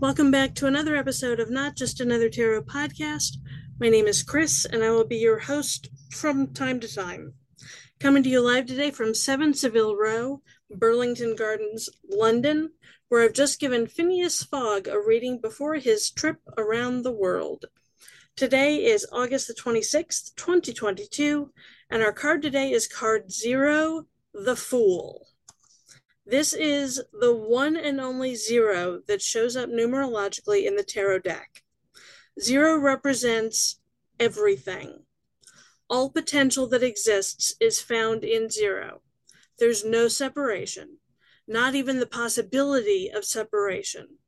Welcome back to another episode of Not Just Another Tarot podcast. My name is Kriss, and I will be your host from time to time. Coming to you live today from 7 Savile Row, Burlington Gardens, London, where I've just given Phileas Fogg a reading before his trip around the world. Today is August the 26th, 2022, and our card today is card zero, the Fool. This is the one and only zero that shows up numerologically in the tarot deck. Zero represents everything. All potential that exists is found in zero. There's no separation, not even the possibility of separation.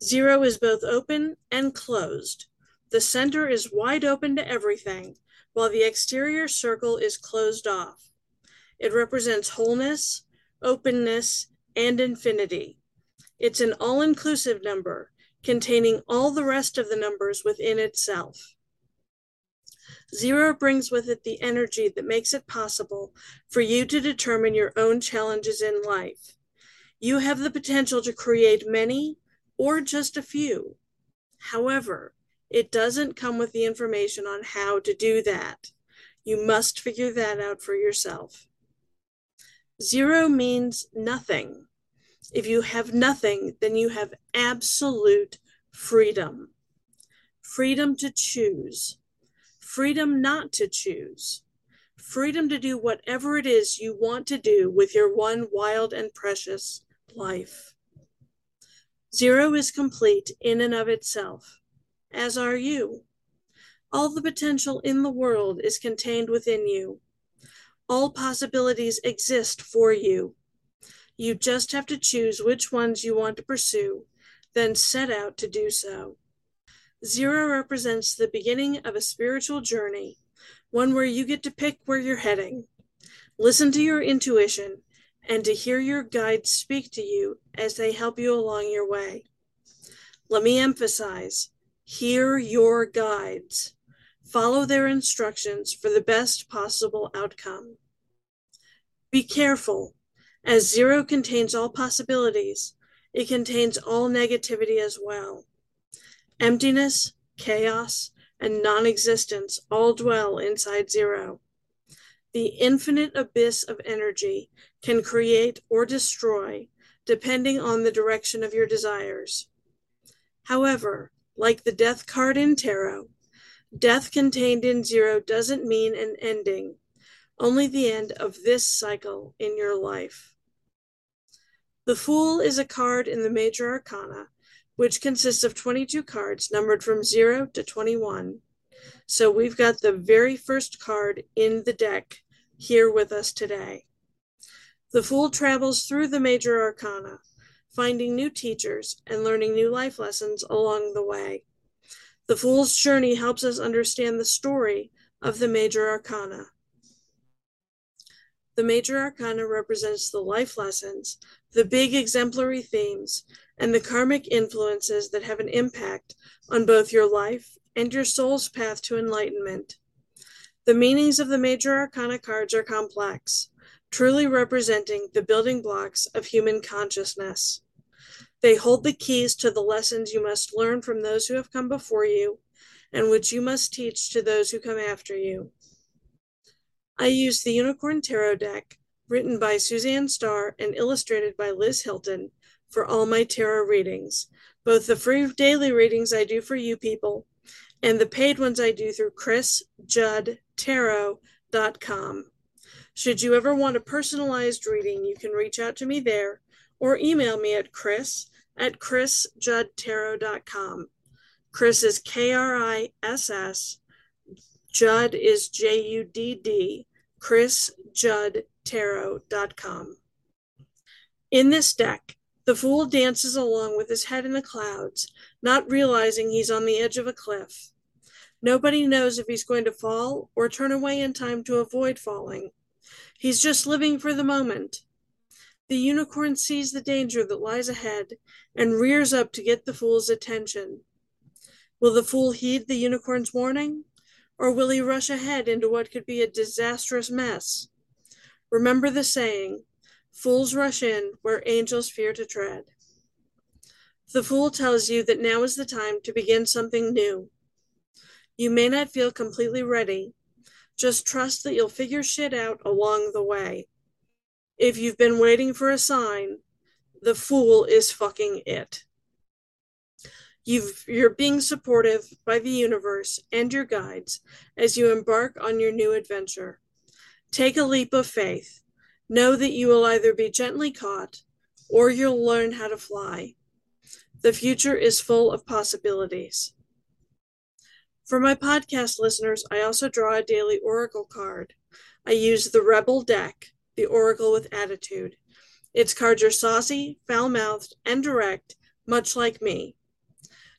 Zero is both open and closed. The center is wide open to everything, while the exterior circle is closed off. It represents wholeness, openness, and infinity. It's an all inclusive number containing all the rest of the numbers within itself. Zero brings with it the energy that makes it possible for you to determine your own challenges in life. You have the potential to create many or just a few. However, it doesn't come with the information on how to do that. You must figure that out for yourself. Zero means nothing. If you have nothing, then you have absolute freedom. Freedom to choose. Freedom not to choose. Freedom to do whatever it is you want to do with your one wild and precious life. Zero is complete in and of itself, as are you. All the potential in the world is contained within you. All possibilities exist for you. You just have to choose which ones you want to pursue, then set out to do so. Zero represents the beginning of a spiritual journey, one where you get to pick where you're heading. Listen to your intuition and to hear your guides speak to you as they help you along your way. Let me emphasize hear your guides. Follow their instructions for the best possible outcome. Be careful, as zero contains all possibilities, it contains all negativity as well. Emptiness, chaos, and non existence all dwell inside zero. The infinite abyss of energy can create or destroy depending on the direction of your desires. However, like the death card in tarot, death contained in zero doesn't mean an ending, only the end of this cycle in your life. The Fool is a card in the Major Arcana, which consists of 22 cards numbered from 0 to 21. So we've got the very first card in the deck here with us today. The Fool travels through the Major Arcana, finding new teachers and learning new life lessons along the way. The Fool's journey helps us understand the story of the Major Arcana. The Major Arcana represents the life lessons, the big exemplary themes, and the karmic influences that have an impact on both your life and your soul's path to enlightenment. The meanings of the Major Arcana cards are complex, truly representing the building blocks of human consciousness. They hold the keys to the lessons you must learn from those who have come before you and which you must teach to those who come after you. I use the Unicorn Tarot deck, written by Suzanne Starr and illustrated by Liz Hilton, for all my tarot readings, both the free daily readings I do for you people and the paid ones I do through krissjuddtarot.com. Should you ever want a personalized reading, you can reach out to me there or email me at kriss at krissjuddtarot.com. Kriss is K R I S S Judd is J U D D, krissjuddtarot.com. In this deck, The fool dances along with his head in the clouds, not realizing he's on the edge of a cliff. Nobody knows if he's going to fall or turn away in time to avoid falling. He's just living for the moment. The unicorn sees the danger that lies ahead and rears up to get the fool's attention. Will the fool heed the unicorn's warning? Or will he rush ahead into what could be a disastrous mess? Remember the saying fools rush in where angels fear to tread. The fool tells you that now is the time to begin something new. You may not feel completely ready. Just trust that you'll figure shit out along the way. If you've been waiting for a sign, the fool is fucking it. You've, you're being supportive by the universe and your guides as you embark on your new adventure. Take a leap of faith. Know that you will either be gently caught or you'll learn how to fly. The future is full of possibilities. For my podcast listeners, I also draw a daily oracle card. I use the Rebel deck the Oracle with Attitude. Its cards are saucy, foul mouthed, and direct, much like me.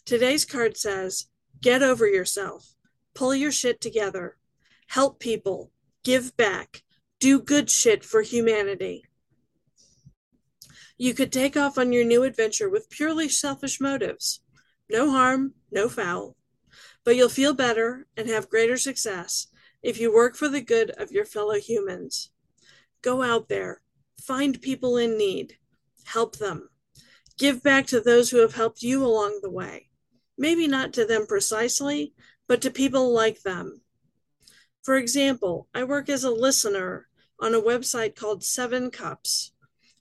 Today's card says Get over yourself, pull your shit together, help people, give back, do good shit for humanity. You could take off on your new adventure with purely selfish motives. No harm, no foul. But you'll feel better and have greater success if you work for the good of your fellow humans. Go out there, find people in need, help them. Give back to those who have helped you along the way. Maybe not to them precisely, but to people like them. For example, I work as a listener on a website called Seven Cups.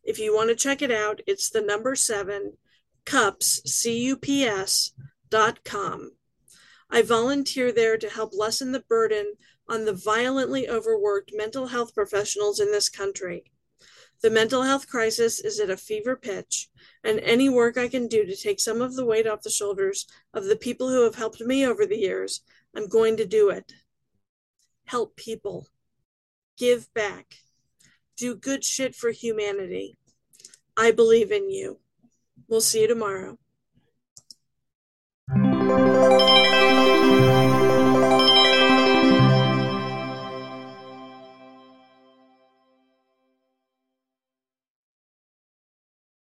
If you want to check it out, it's the number seven cups, C U P S, dot com. I volunteer there to help lessen the burden on the violently overworked mental health professionals in this country. The mental health crisis is at a fever pitch, and any work I can do to take some of the weight off the shoulders of the people who have helped me over the years, I'm going to do it. Help people, give back, do good shit for humanity. I believe in you. We'll see you tomorrow.